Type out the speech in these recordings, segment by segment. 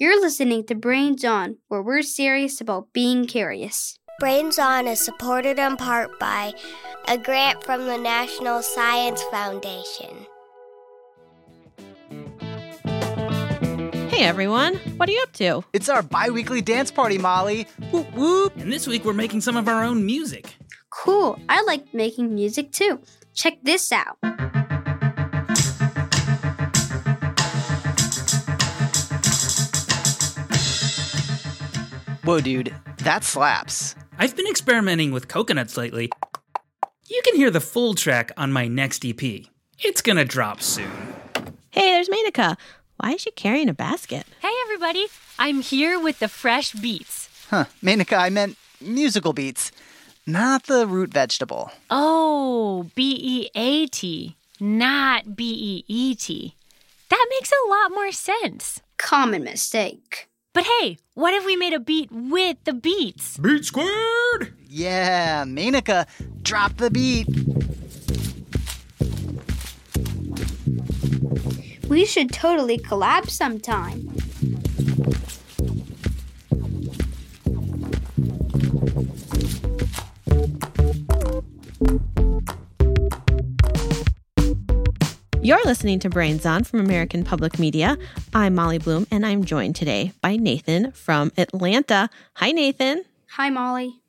You're listening to Brains On, where we're serious about being curious. Brains On is supported in part by a grant from the National Science Foundation. Hey everyone, what are you up to? It's our bi weekly dance party, Molly. Whoop whoop. And this week we're making some of our own music. Cool. I like making music too. Check this out. Whoa, dude, that slaps. I've been experimenting with coconuts lately. You can hear the full track on my next EP. It's gonna drop soon. Hey, there's Manika. Why is she carrying a basket? Hey, everybody. I'm here with the fresh beets. Huh, Manika, I meant musical beats, not the root vegetable. Oh, B E A T, not B E E T. That makes a lot more sense. Common mistake. But hey, what if we made a beat with the beats? Beat squared! Yeah, Manika, drop the beat. We should totally collab sometime. Listening to Brains On from American Public Media. I'm Molly Bloom, and I'm joined today by Nathan from Atlanta. Hi, Nathan. Hi, Molly.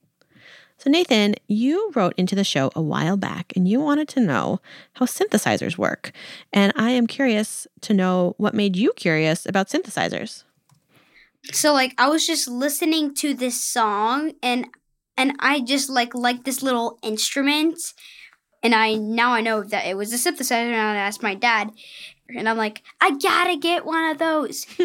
So, Nathan, you wrote into the show a while back and you wanted to know how synthesizers work. And I am curious to know what made you curious about synthesizers. So like I was just listening to this song and and I just like like this little instrument and I now I know that it was a synthesizer and I asked my dad and I'm like, I gotta get one of those.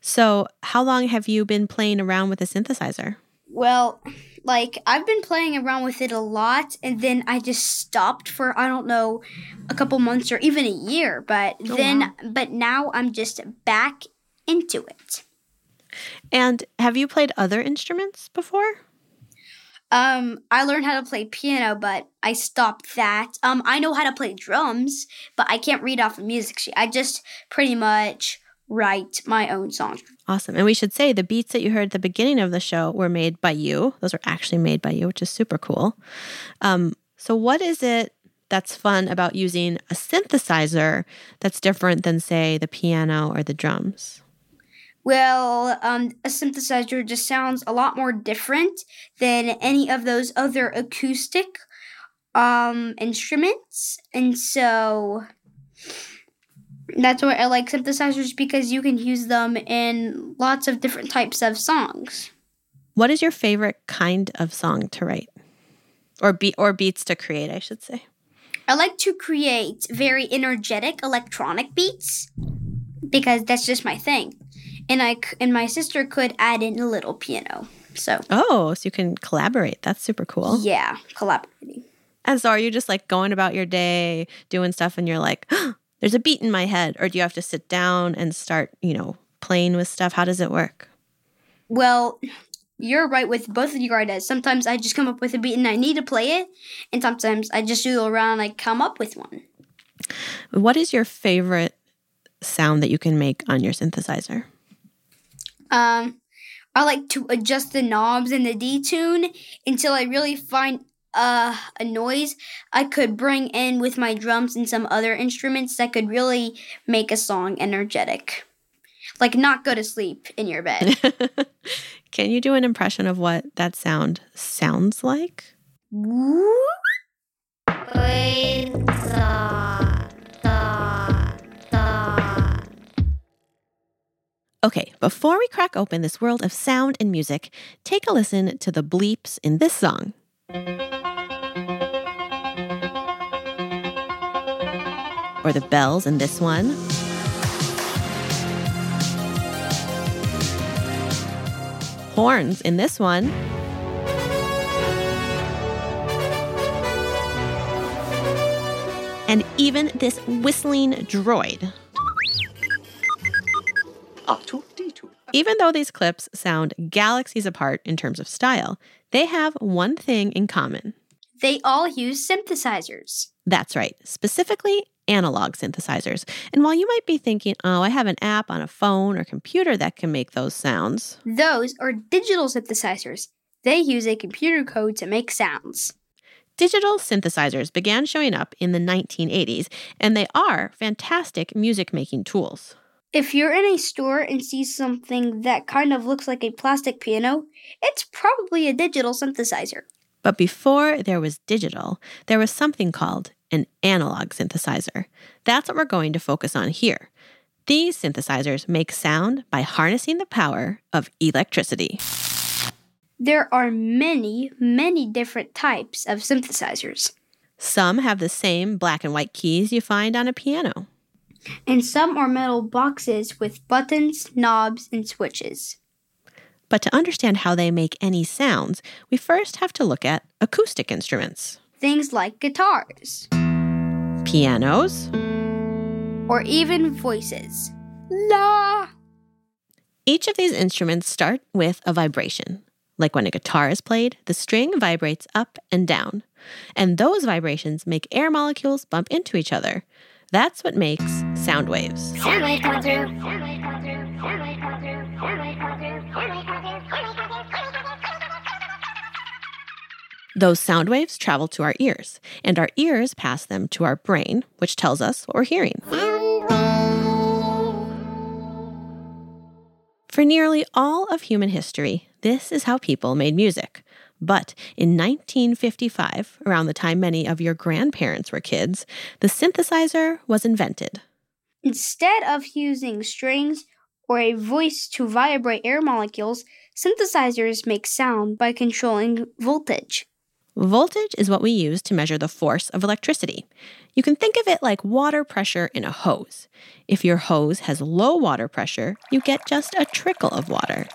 So, how long have you been playing around with a synthesizer? well, like I've been playing around with it a lot and then I just stopped for I don't know a couple months or even a year, but Oh, then wow. but now I'm just back into it. And have you played other instruments before? Um, I learned how to play piano, but I stopped that. Um, I know how to play drums, but I can't read off a music sheet. I just pretty much write my own songs. Awesome. And we should say the beats that you heard at the beginning of the show were made by you. Those were actually made by you, which is super cool. Um, so, what is it that's fun about using a synthesizer that's different than, say, the piano or the drums? Well, um, a synthesizer just sounds a lot more different than any of those other acoustic um instruments, and so that's why I like synthesizers because you can use them in lots of different types of songs. What is your favorite kind of song to write? Or beat or beats to create, I should say. I like to create very energetic electronic beats because that's just my thing. And I and my sister could add in a little piano. So, Oh, so you can collaborate. That's super cool. yeah, collaborating. And so are you just like going about your day doing stuff and you're like, there's a beat in my head? Or do you have to sit down and start, you know, playing with stuff? How does it work? Well, you're right with both of your ideas. Sometimes I just come up with a beat and I need to play it, and sometimes I just doodle around and I come up with one. What is your favorite sound that you can make on your synthesizer? Um, I like to adjust the knobs and the detune until I really find uh, a noise I could bring in with my drums and some other instruments that could really make a song energetic. Like not go to sleep in your bed. can you do an impression of what that sound sounds like? Okay, before we crack open this world of sound and music, take a listen to the bleeps in this song. Or the bells in this one. Horns in this one. And even this whistling droid. Even though these clips sound galaxies apart in terms of style, they have one thing in common. they all use synthesizers. That's right, specifically analog synthesizers. And while you might be thinking, oh, I have an app on a phone or computer that can make those sounds, Those are digital synthesizers. They use a computer code to make sounds. digital synthesizers began showing up in the 1980s, and they are fantastic music making tools. If you're in a store and see something that kind of looks like a plastic piano, it's probably a digital synthesizer. But before there was digital, there was something called an analog synthesizer. That's what we're going to focus on here. These synthesizers make sound by harnessing the power of electricity. There are many, many different types of synthesizers, Some have the same black and white keys you find on a piano. And some are metal boxes with buttons, knobs, and switches. But to understand how they make any sounds, we first have to look at acoustic instruments. Things like guitars, Pianos, or even voices. La! Each of these instruments start with a vibration. Like when a guitar is played, the string vibrates up and down. And those vibrations make air molecules bump into each other. That's what makes sound waves. Sound wave coming through. Sound wave coming through. Sound wave coming through. Sound wave coming through. Sound wave coming through. Sound wave coming through. Those sound waves travel to our ears, and our ears pass them to our brain, which tells us what we're hearing. For nearly all of human history, this is how people made music. But in 1955, around the time many of your grandparents were kids, the synthesizer was invented. Instead of using strings or a voice to vibrate air molecules, synthesizers make sound by controlling voltage. Voltage is what we use to measure the force of electricity. You can think of it like water pressure in a hose. If your hose has low water pressure, you get just a trickle of water.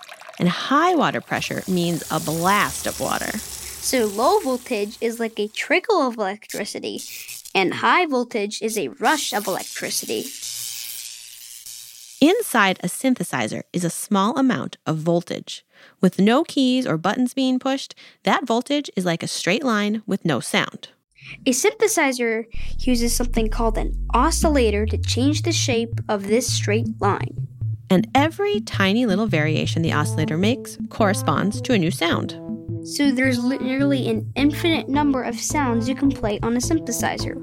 And high water pressure means a blast of water. So low voltage is like a trickle of electricity, and high voltage is a rush of electricity. Inside a synthesizer is a small amount of voltage. With no keys or buttons being pushed, that voltage is like a straight line with no sound. A synthesizer uses something called an oscillator to change the shape of this straight line. And every tiny little variation the oscillator makes corresponds to a new sound. So there's literally an infinite number of sounds you can play on a synthesizer.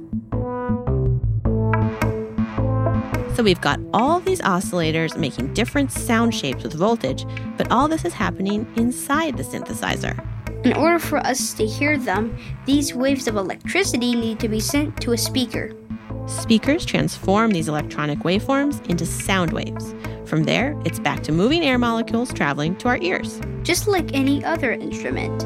So we've got all these oscillators making different sound shapes with voltage, but all this is happening inside the synthesizer. In order for us to hear them, these waves of electricity need to be sent to a speaker. Speakers transform these electronic waveforms into sound waves. From there, it's back to moving air molecules traveling to our ears. just like any other instrument.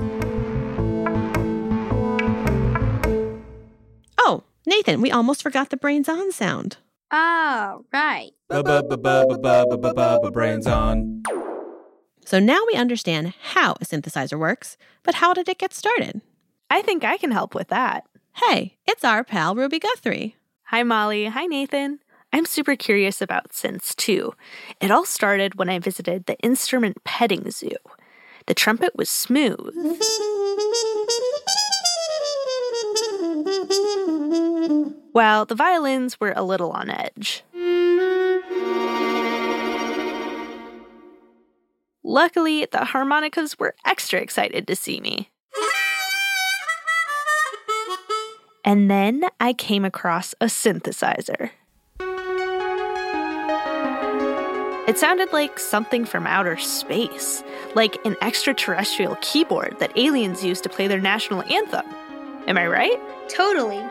Oh, Nathan, we almost forgot the brains on sound. Ah, right. Ba ba ba ba ba ba ba brains on. So now we understand how a synthesizer works, but how did it get started? I think I can help with that. Hey, it's our pal Ruby Guthrie. Hi, Molly. Hi, Nathan. I'm super curious about synths too. It all started when I visited the instrument petting zoo. The trumpet was smooth. While the violins were a little on edge. Luckily, the harmonicas were extra excited to see me. And then I came across a synthesizer. It sounded like something from outer space, like an extraterrestrial keyboard that aliens use to play their national anthem. Am I right? Totally.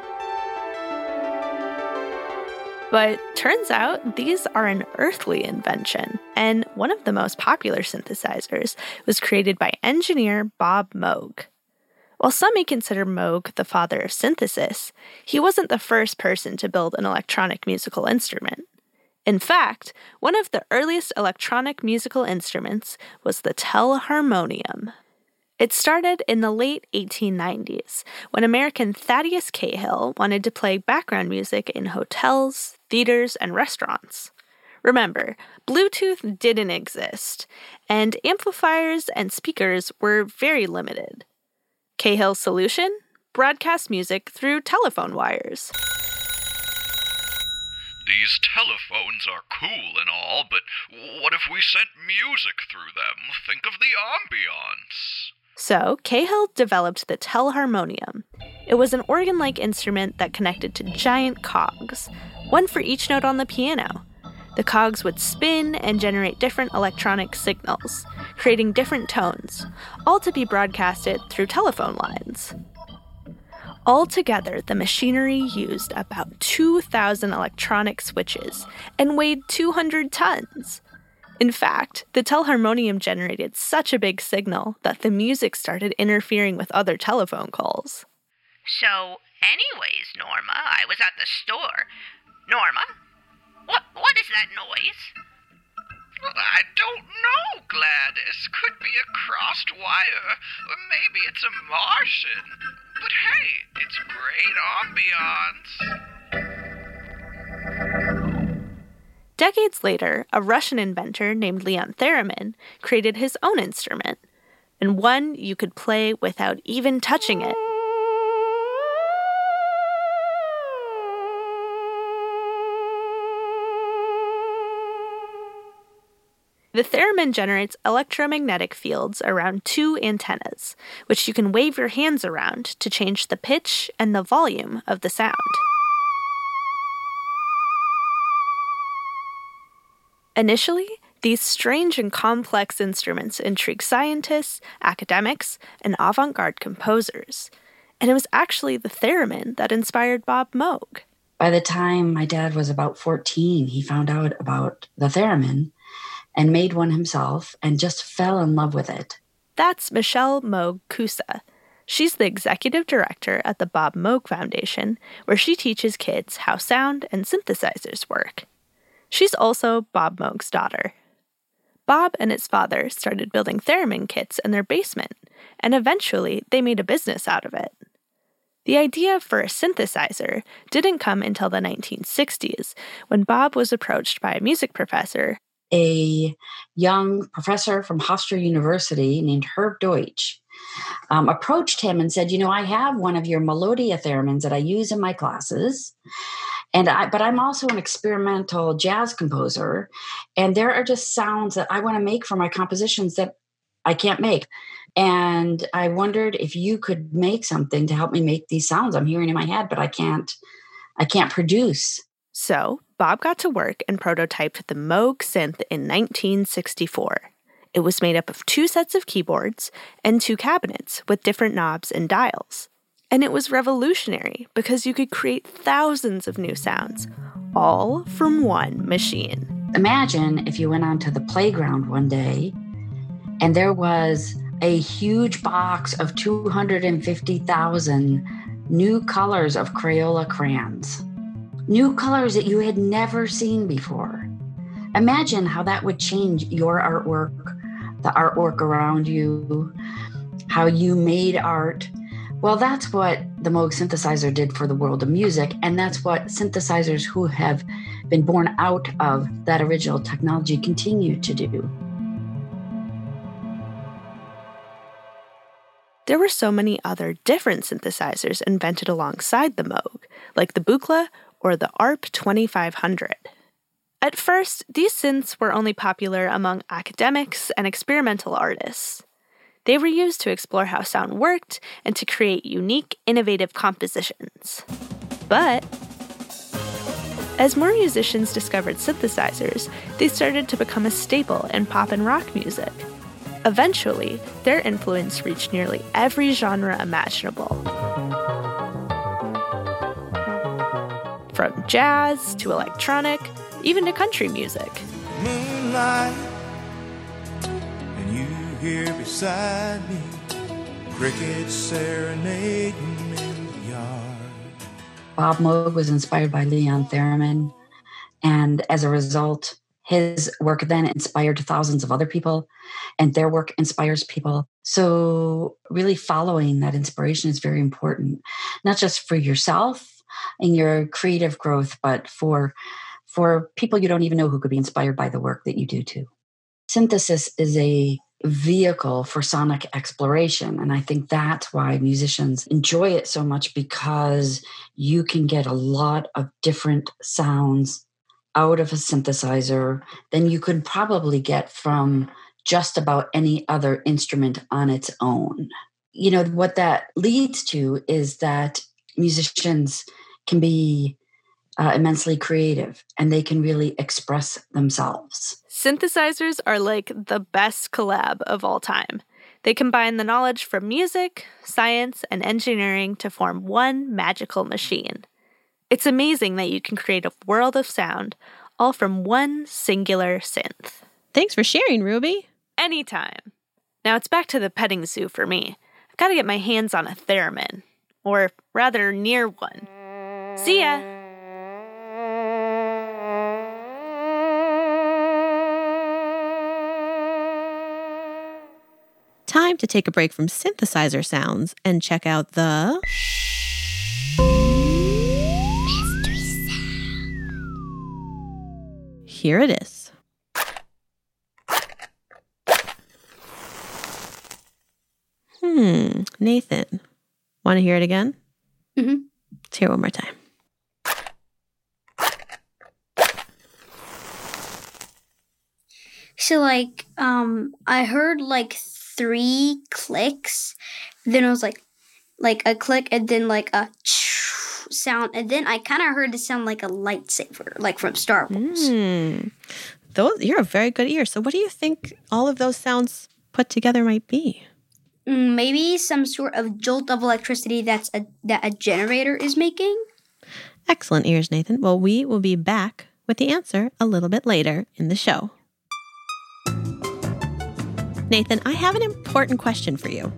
But turns out these are an earthly invention, and one of the most popular synthesizers was created by engineer Bob Moog. While some may consider Moog the father of synthesis, he wasn't the first person to build an electronic musical instrument. In fact, one of the earliest electronic musical instruments was the telharmonium. It started in the late 1890s when American Thaddeus Cahill wanted to play background music in hotels, theaters, and restaurants. Remember, Bluetooth didn't exist, and amplifiers and speakers were very limited. Cahill's solution? Broadcast music through telephone wires. These telephones are cool and all, but what if we sent music through them? Think of the ambiance. So, Cahill developed the telharmonium. It was an organ like instrument that connected to giant cogs, one for each note on the piano. The cogs would spin and generate different electronic signals, creating different tones, all to be broadcasted through telephone lines. Altogether, the machinery used about 2,000 electronic switches and weighed 200 tons. In fact, the telharmonium generated such a big signal that the music started interfering with other telephone calls. So, anyways, Norma, I was at the store. Norma, what what is that noise? I don't know, Gladys. Could be a crossed wire, or maybe it's a Martian. But hey, it's great ambiance. Decades later, a Russian inventor named Leon Theremin created his own instrument, and one you could play without even touching it. The theremin generates electromagnetic fields around two antennas, which you can wave your hands around to change the pitch and the volume of the sound. Initially, these strange and complex instruments intrigued scientists, academics, and avant garde composers. And it was actually the theremin that inspired Bob Moog. By the time my dad was about 14, he found out about the theremin and made one himself and just fell in love with it. That's Michelle Moog Koussa. She's the executive director at the Bob Moog Foundation, where she teaches kids how sound and synthesizers work. She's also Bob Moog's daughter. Bob and his father started building theremin kits in their basement, and eventually they made a business out of it. The idea for a synthesizer didn't come until the 1960s when Bob was approached by a music professor a young professor from Hofstra University named Herb Deutsch um, approached him and said, "You know, I have one of your Melodia theremins that I use in my classes." And I, but I'm also an experimental jazz composer, and there are just sounds that I want to make for my compositions that I can't make. And I wondered if you could make something to help me make these sounds I'm hearing in my head, but I can't, I can't produce. So Bob got to work and prototyped the Moog synth in 1964. It was made up of two sets of keyboards and two cabinets with different knobs and dials. And it was revolutionary because you could create thousands of new sounds, all from one machine. Imagine if you went onto the playground one day and there was a huge box of 250,000 new colors of Crayola crayons new colors that you had never seen before. Imagine how that would change your artwork, the artwork around you, how you made art. Well, that's what the Moog synthesizer did for the world of music, and that's what synthesizers who have been born out of that original technology continue to do. There were so many other different synthesizers invented alongside the Moog, like the Buchla or the ARP 2500. At first, these synths were only popular among academics and experimental artists. They were used to explore how sound worked and to create unique, innovative compositions. But as more musicians discovered synthesizers, they started to become a staple in pop and rock music. Eventually, their influence reached nearly every genre imaginable. From jazz to electronic, even to country music. Moonlight, and you here beside me, crickets serenading in the yard. Bob Moog was inspired by Leon Theremin, and as a result, his work then inspired thousands of other people, and their work inspires people. So, really following that inspiration is very important, not just for yourself, in your creative growth, but for for people you don't even know who could be inspired by the work that you do too. Synthesis is a vehicle for sonic exploration. And I think that's why musicians enjoy it so much because you can get a lot of different sounds out of a synthesizer than you could probably get from just about any other instrument on its own. You know, what that leads to is that musicians can be uh, immensely creative and they can really express themselves. Synthesizers are like the best collab of all time. They combine the knowledge from music, science, and engineering to form one magical machine. It's amazing that you can create a world of sound all from one singular synth. Thanks for sharing, Ruby. Anytime. Now it's back to the petting zoo for me. I've got to get my hands on a theremin, or rather, near one. See ya! Time to take a break from synthesizer sounds and check out the. Here it is. Hmm, Nathan. Want to hear it again? Mm-hmm. Let's hear it one more time. So like um I heard like three clicks. Then it was like like a click and then like a sound and then I kind of heard it sound like a lightsaber like from Star Wars. Hmm. Those you're a very good ear. So what do you think all of those sounds put together might be? Mm, Maybe some sort of jolt of electricity that's a that a generator is making. Excellent ears, Nathan. Well, we will be back with the answer a little bit later in the show. Nathan, I have an important question for you.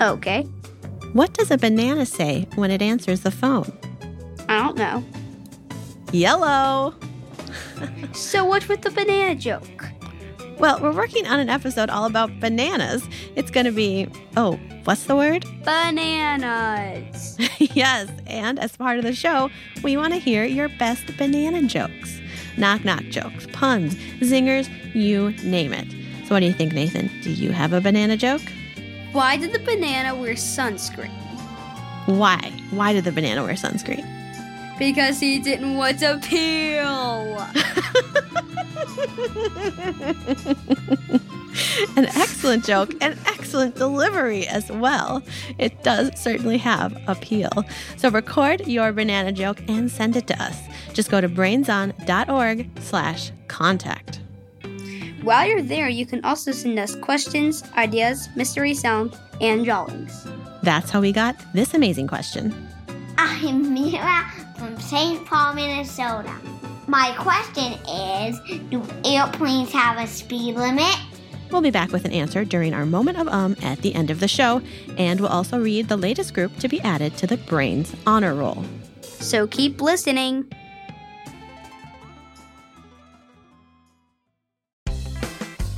Okay. What does a banana say when it answers the phone? I don't know. Yellow. So what's with the banana joke? Well, we're working on an episode all about bananas. It's going to be, oh, what's the word? Bananas. yes, and as part of the show, we want to hear your best banana jokes. Knock knock jokes, puns, zingers, you name it. So, what do you think, Nathan? Do you have a banana joke? Why did the banana wear sunscreen? Why? Why did the banana wear sunscreen? Because he didn't want to peel. An excellent joke and excellent delivery as well. It does certainly have appeal. So record your banana joke and send it to us. Just go to brainson.org slash contact. While you're there, you can also send us questions, ideas, mystery sounds, and drawings. That's how we got this amazing question. I'm Mira from St. Paul, Minnesota. My question is Do airplanes have a speed limit? We'll be back with an answer during our moment of um at the end of the show, and we'll also read the latest group to be added to the Brains Honor Roll. So keep listening.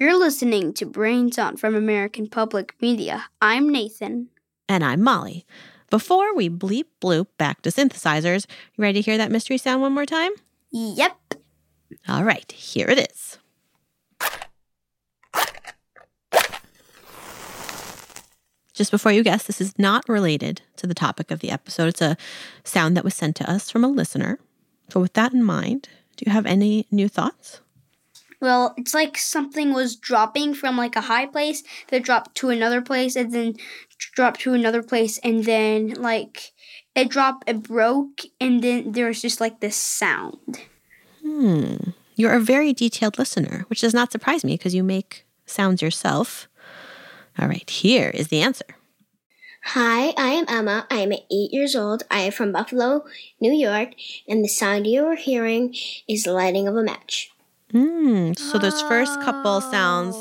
You're listening to Brains On from American Public Media. I'm Nathan. And I'm Molly. Before we bleep bloop back to synthesizers, you ready to hear that mystery sound one more time? Yep. All right, here it is. Just before you guess, this is not related to the topic of the episode. It's a sound that was sent to us from a listener. So, with that in mind, do you have any new thoughts? Well, it's like something was dropping from like a high place that dropped to another place and then dropped to another place, and then like it dropped, it broke, and then there was just like this sound. Hmm. You're a very detailed listener, which does not surprise me because you make sounds yourself. All right, here is the answer. Hi, I am Emma. I am eight years old. I am from Buffalo, New York, and the sound you are hearing is the lighting of a match. Hmm. So those first couple sounds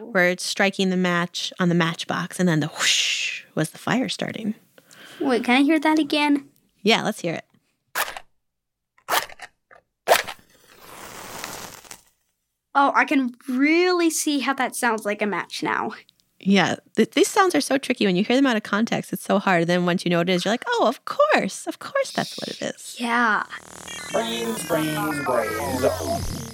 were it's striking the match on the matchbox, and then the whoosh was the fire starting. Wait, can I hear that again? Yeah, let's hear it. Oh, I can really see how that sounds like a match now. Yeah, th- these sounds are so tricky. When you hear them out of context, it's so hard. Then once you know what it is, you're like, oh, of course, of course, that's what it is. Yeah. Brains, brains, brains.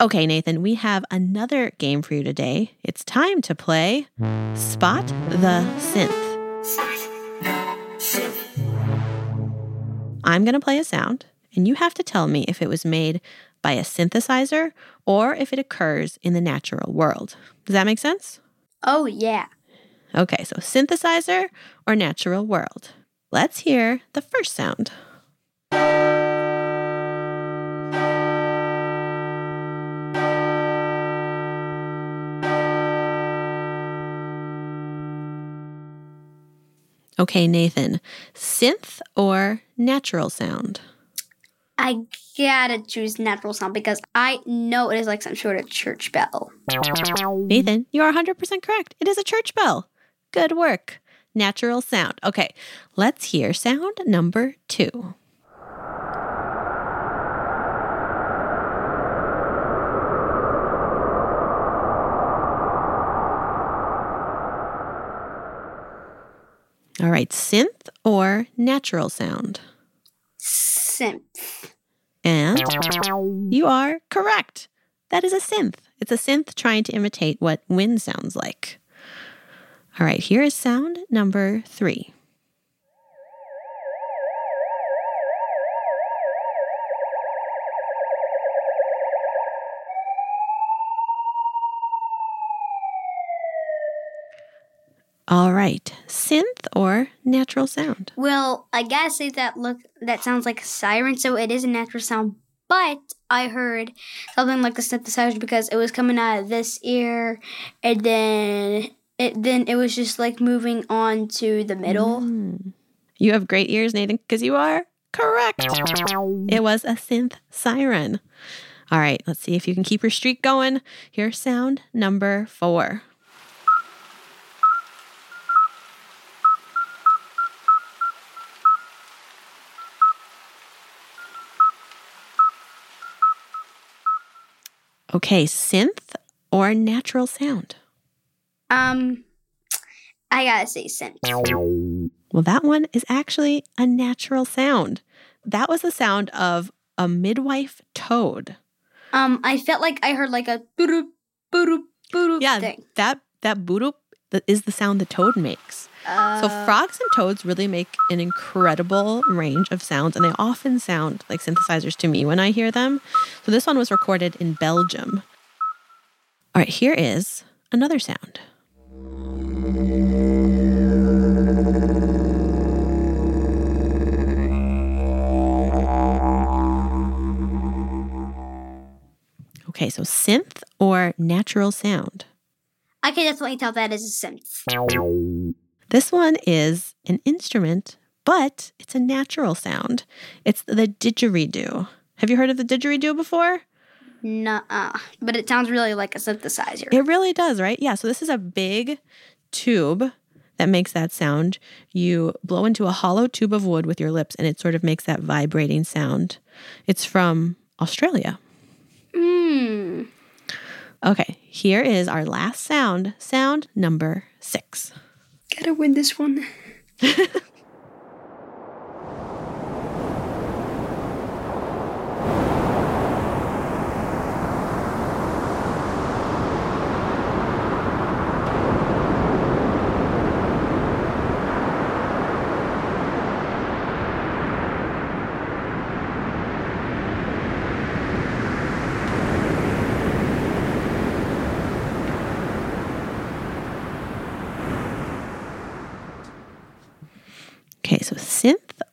Okay, Nathan, we have another game for you today. It's time to play Spot the Synth. I'm going to play a sound, and you have to tell me if it was made by a synthesizer or if it occurs in the natural world. Does that make sense? Oh, yeah. Okay, so synthesizer or natural world. Let's hear the first sound. Okay, Nathan, synth or natural sound? I gotta choose natural sound because I know it is like some sort of church bell. Nathan, you are 100% correct. It is a church bell. Good work. Natural sound. Okay, let's hear sound number two. All right, synth or natural sound? Synth. And you are correct. That is a synth. It's a synth trying to imitate what wind sounds like. All right, here is sound number three. All right, synth or natural sound? Well, I gotta say that look that sounds like a siren, so it is a natural sound. But I heard something like a synthesizer because it was coming out of this ear, and then it then it was just like moving on to the middle. Mm. You have great ears, Nathan, because you are correct. It was a synth siren. All right, let's see if you can keep your streak going. Here's sound number four. Okay, synth or natural sound? Um, I gotta say synth. Well, that one is actually a natural sound. That was the sound of a midwife toad. Um, I felt like I heard like a boop boop boop yeah, thing. that that boop is the sound the toad makes. Uh, so frogs and toads really make an incredible range of sounds, and they often sound like synthesizers to me when I hear them. So this one was recorded in Belgium. All right, here is another sound. Okay, so synth or natural sound? I can definitely tell that is a synth. This one is an instrument, but it's a natural sound. It's the didgeridoo. Have you heard of the didgeridoo before? Nuh-uh. But it sounds really like a synthesizer. It really does, right? Yeah. So this is a big tube that makes that sound. You blow into a hollow tube of wood with your lips, and it sort of makes that vibrating sound. It's from Australia. Hmm. Okay, here is our last sound, sound number six. Gotta win this one.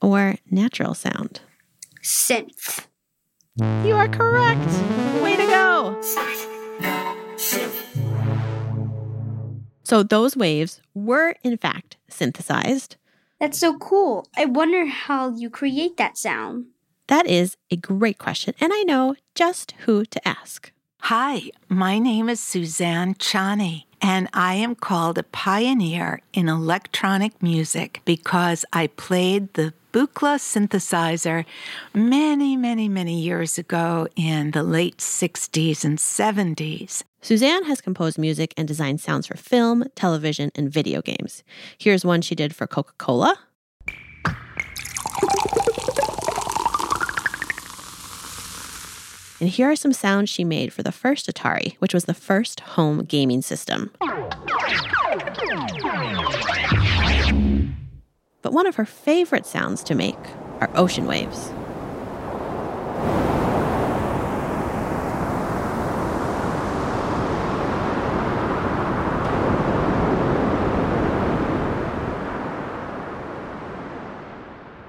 or natural sound? Synth. You are correct. Way to go. So those waves were, in fact, synthesized. That's so cool. I wonder how you create that sound. That is a great question, and I know just who to ask. Hi, my name is Suzanne Ciani, and I am called a pioneer in electronic music because I played the Buchla synthesizer many, many, many years ago in the late 60s and 70s. Suzanne has composed music and designed sounds for film, television, and video games. Here's one she did for Coca Cola. And here are some sounds she made for the first Atari, which was the first home gaming system. But one of her favorite sounds to make are ocean waves.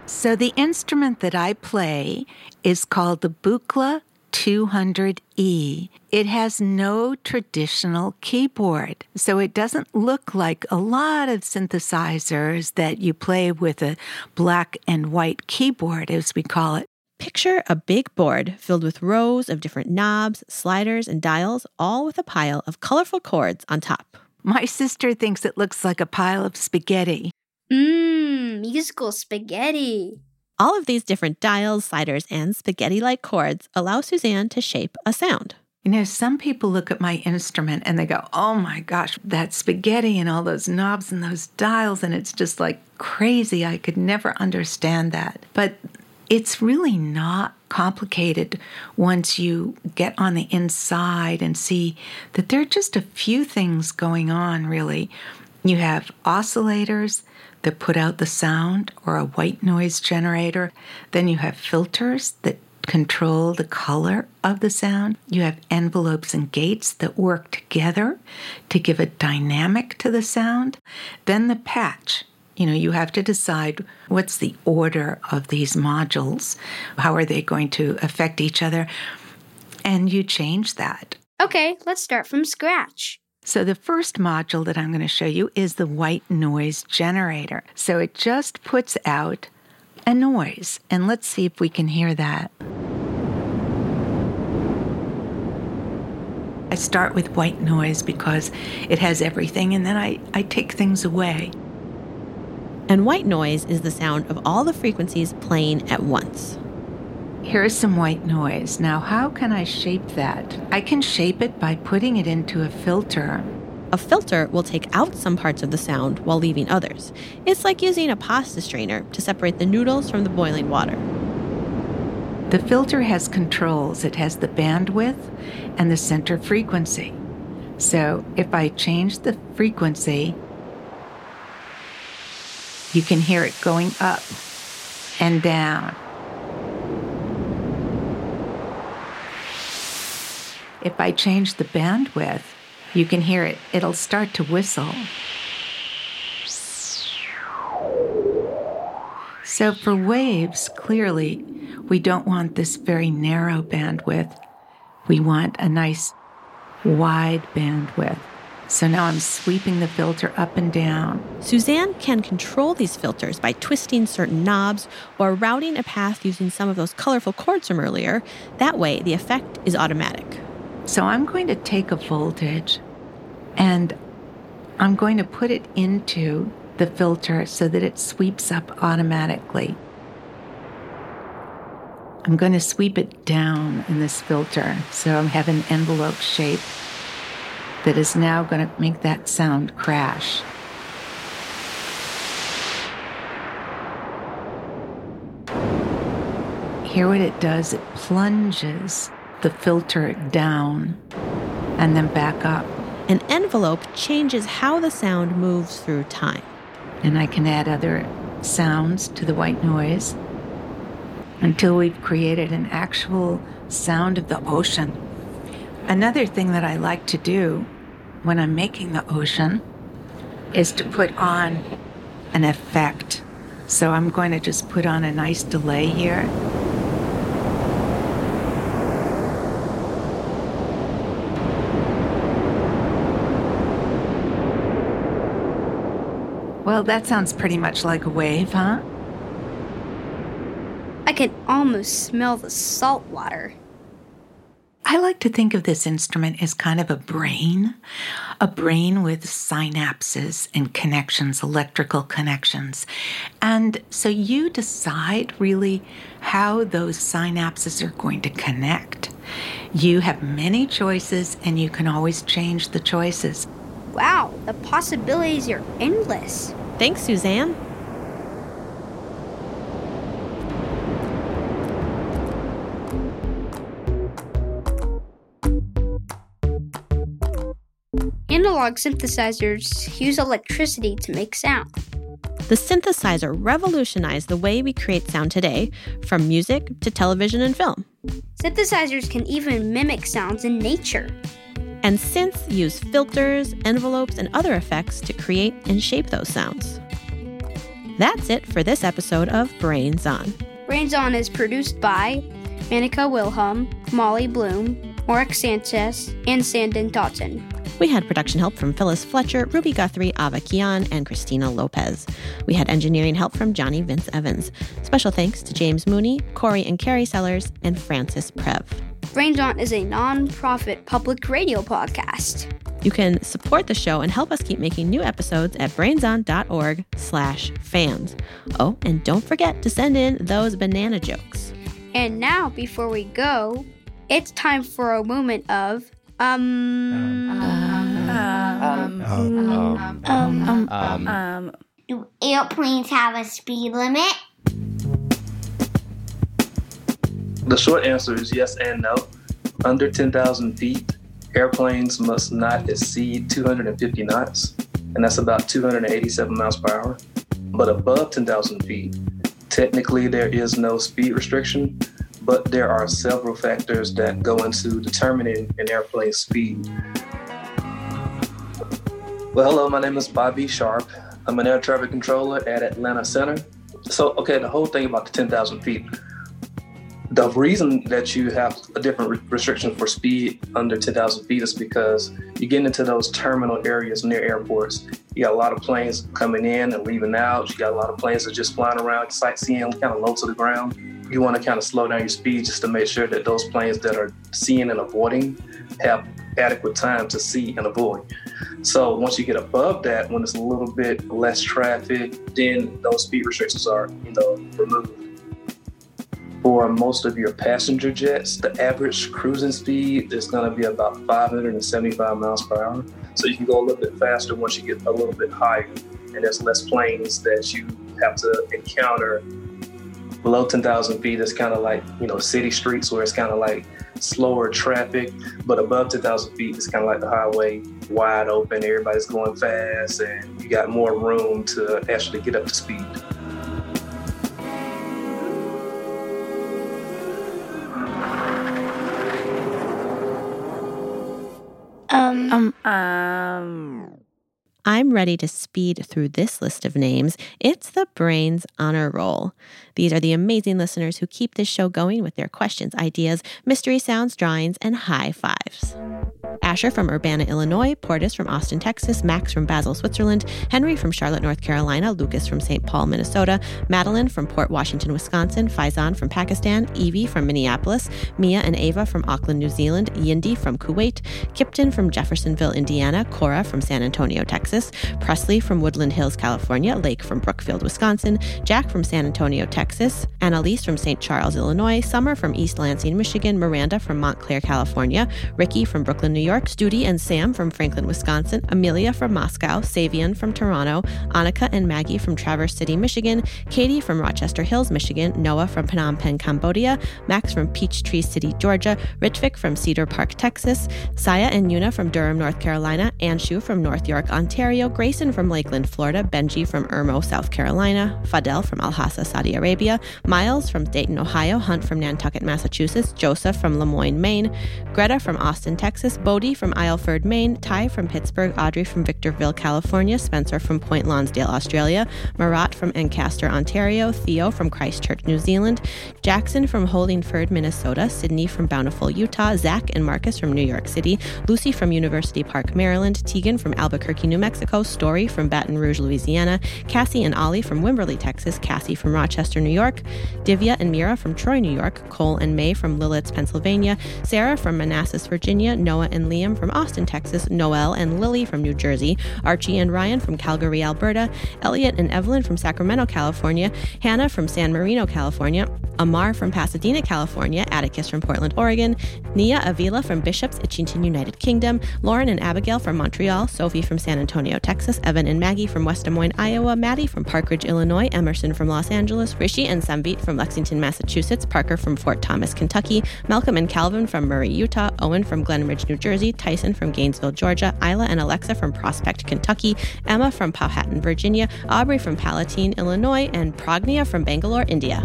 So the instrument that I play is called the Buchla 200E. It has no traditional keyboard, so it doesn't look like a lot of synthesizers that you play with a black and white keyboard, as we call it. Picture a big board filled with rows of different knobs, sliders, and dials, all with a pile of colorful cords on top. My sister thinks it looks like a pile of spaghetti. Mmm, musical spaghetti. All of these different dials, sliders, and spaghetti like cords allow Suzanne to shape a sound. You know, some people look at my instrument and they go, oh my gosh, that spaghetti and all those knobs and those dials, and it's just like crazy. I could never understand that. But it's really not complicated once you get on the inside and see that there are just a few things going on, really. You have oscillators that put out the sound or a white noise generator. Then you have filters that control the color of the sound. You have envelopes and gates that work together to give a dynamic to the sound. Then the patch. You know, you have to decide what's the order of these modules. How are they going to affect each other? And you change that. Okay, let's start from scratch. So, the first module that I'm going to show you is the white noise generator. So, it just puts out a noise. And let's see if we can hear that. I start with white noise because it has everything, and then I, I take things away. And white noise is the sound of all the frequencies playing at once. Here's some white noise. Now, how can I shape that? I can shape it by putting it into a filter. A filter will take out some parts of the sound while leaving others. It's like using a pasta strainer to separate the noodles from the boiling water. The filter has controls. It has the bandwidth and the center frequency. So if I change the frequency, you can hear it going up and down. If I change the bandwidth, you can hear it. It'll start to whistle. So for waves, clearly, we don't want this very narrow bandwidth. We want a nice wide bandwidth. So now I'm sweeping the filter up and down. Suzanne can control these filters by twisting certain knobs or routing a path using some of those colorful cords from earlier. That way, the effect is automatic. So I'm going to take a voltage and I'm going to put it into the filter so that it sweeps up automatically. I'm going to sweep it down in this filter so I have an envelope shape that is now going to make that sound crash. Hear what it does? It plunges the filter down and then back up. An envelope changes how the sound moves through time. And I can add other sounds to the white noise until we've created an actual sound of the ocean. Another thing that I like to do when I'm making the ocean is to put on an effect So I'm going to just put on a nice delay here. Well, that sounds pretty much like a wave, huh? I can almost smell the salt water. I like to think of this instrument as kind of a brain, a brain with synapses and connections, electrical connections. And so you decide really how those synapses are going to connect. You have many choices and you can always change the choices. Wow, the possibilities are endless. Thanks, Suzanne. Analog synthesizers use electricity to make sound. The synthesizer revolutionized the way we create sound today, from music to television and film. Synthesizers can even mimic sounds in nature. And synths use filters, envelopes, and other effects to create and shape those sounds. That's it for this episode of Brains On. Brains On is produced by Menaka Wilhelm, Molly Bloom, Morik Sanchez, and Sanden Totten. We had production help from Phyllis Fletcher, Ruby Guthrie, Ava Kian, and Christina Lopez. We had engineering help from Johnny Vince Evans. Special thanks to James Mooney, Corey and Carrie Sellers, and Francis Preve. Brains On is a non-profit public radio podcast. You can support the show and help us keep making new episodes at brainson.org slash fans. Oh, and don't forget to send in those banana jokes. And now, before we go, it's time for a moment of um um um um um um, um do airplanes have a speed limit? The short answer is yes and no. Under 10,000 feet, airplanes must not exceed 250 knots, and that's about 287 miles per hour. But above 10,000 feet, technically there is no speed restriction, but there are several factors that go into determining an airplane's speed. Well, hello, my name is Bobby Sharp. I'm an air traffic controller at Atlanta Center. So, okay, the whole thing about the 10,000 feet. The reason that you have a different re- restriction for speed under 10,000 feet is because you get into those terminal areas near airports. You got a lot of planes coming in and leaving out. You got a lot of planes that are just flying around, sightseeing, kind of low to the ground. You want to kind of slow down your speed just to make sure that those planes that are seeing and avoiding have adequate time to see and avoid. So once you get above that, when it's a little bit less traffic, then those speed restrictions are, you know, removed. For most of your passenger jets, the average cruising speed is going to be about 575 miles per hour. So you can go a little bit faster once you get a little bit higher, and there's less planes that you have to encounter. Below 10,000 feet, it's kind of like you know city streets where it's kind of like slower traffic, but above 10,000 feet, it's kind of like the highway, wide open. Everybody's going fast, and you got more room to actually get up to speed. Um, um, um. I'm ready to speed through this list of names. It's the Brains Honor Roll. These are the amazing listeners who keep this show going with their questions, ideas, mystery sounds, drawings, and high fives. Asher from Urbana, Illinois, Portis from Austin, Texas, Max from Basel, Switzerland, Henry from Charlotte, North Carolina, Lucas from St. Paul, Minnesota, Madeline from Port Washington, Wisconsin, Faizan from Pakistan, Evie from Minneapolis, Mia and Ava from Auckland, New Zealand, Yindi from Kuwait, Kipton from Jeffersonville, Indiana, Cora from San Antonio, Texas, Presley from Woodland Hills, California, Lake from Brookfield, Wisconsin, Jack from San Antonio, Texas, Annalise from St. Charles, Illinois, Summer from East Lansing, Michigan, Miranda from Montclair, California, Ricky from Brooklyn, New York, Studi and Sam from Franklin, Wisconsin, Amelia from Moscow, Savian from Toronto, Annika and Maggie from Traverse City, Michigan, Katie from Rochester Hills, Michigan, Noah from Phnom Penh, Cambodia, Max from Peachtree City, Georgia, Richvik from Cedar Park, Texas, Saya and Yuna from Durham, North Carolina, Anshu from North York, Ontario, Grayson from Lakeland, Florida, Benji from Irmo, South Carolina, Fadel from Alhassa, Saudi Arabia, Miles from Dayton, Ohio, Hunt from Nantucket, Massachusetts, Joseph from Lamoine, Maine, Greta from Austin, Texas, Bodie from Islesford, Maine, Ty from Pittsburgh, Audrey from Victorville, California, Spencer from Point Lonsdale, Australia, Marat from Ancaster, Ontario, Theo from Christchurch, New Zealand, Jackson from Holdingford, Minnesota, Sydney from Bountiful, Utah, Zach and Marcus from New York City, Lucy from University Park, Maryland, Tegan from Albuquerque, New Mexico, Story from Baton Rouge, Louisiana, Cassie and Ollie from Wimberley, Texas, Cassie from Rochester, New York, Divya and Mira from Troy, New York, Cole and May from Lilletts, Pennsylvania, Sarah from Manassas, Virginia, Noah and Liam from Austin, Texas, Noel and Lily from New Jersey, Archie and Ryan from Calgary, Alberta, Elliot and Evelyn from Sacramento, California, Hannah from San Marino, California, Amar from Pasadena, California, Atticus from Portland, Oregon, Nia Avila from Bishops, Itchington, United Kingdom, Lauren and Abigail from Montreal, Sophie from San Antonio, Texas, Evan and Maggie from West Des Moines, Iowa, Maddie from Parkridge, Illinois, Emerson from Los Angeles, Rishi and Samvit from Lexington, Massachusetts, Parker from Fort Thomas, Kentucky, Malcolm and Calvin from Murray, Utah, Owen from Glenridge, New Jersey, Tyson from Gainesville, Georgia, Isla and Alexa from Prospect, Kentucky, Emma from Powhatan, Virginia, Aubrey from Palatine, Illinois, and Pragnia from Bangalore, India.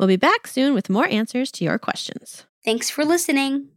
We'll be back soon with more answers to your questions. Thanks for listening.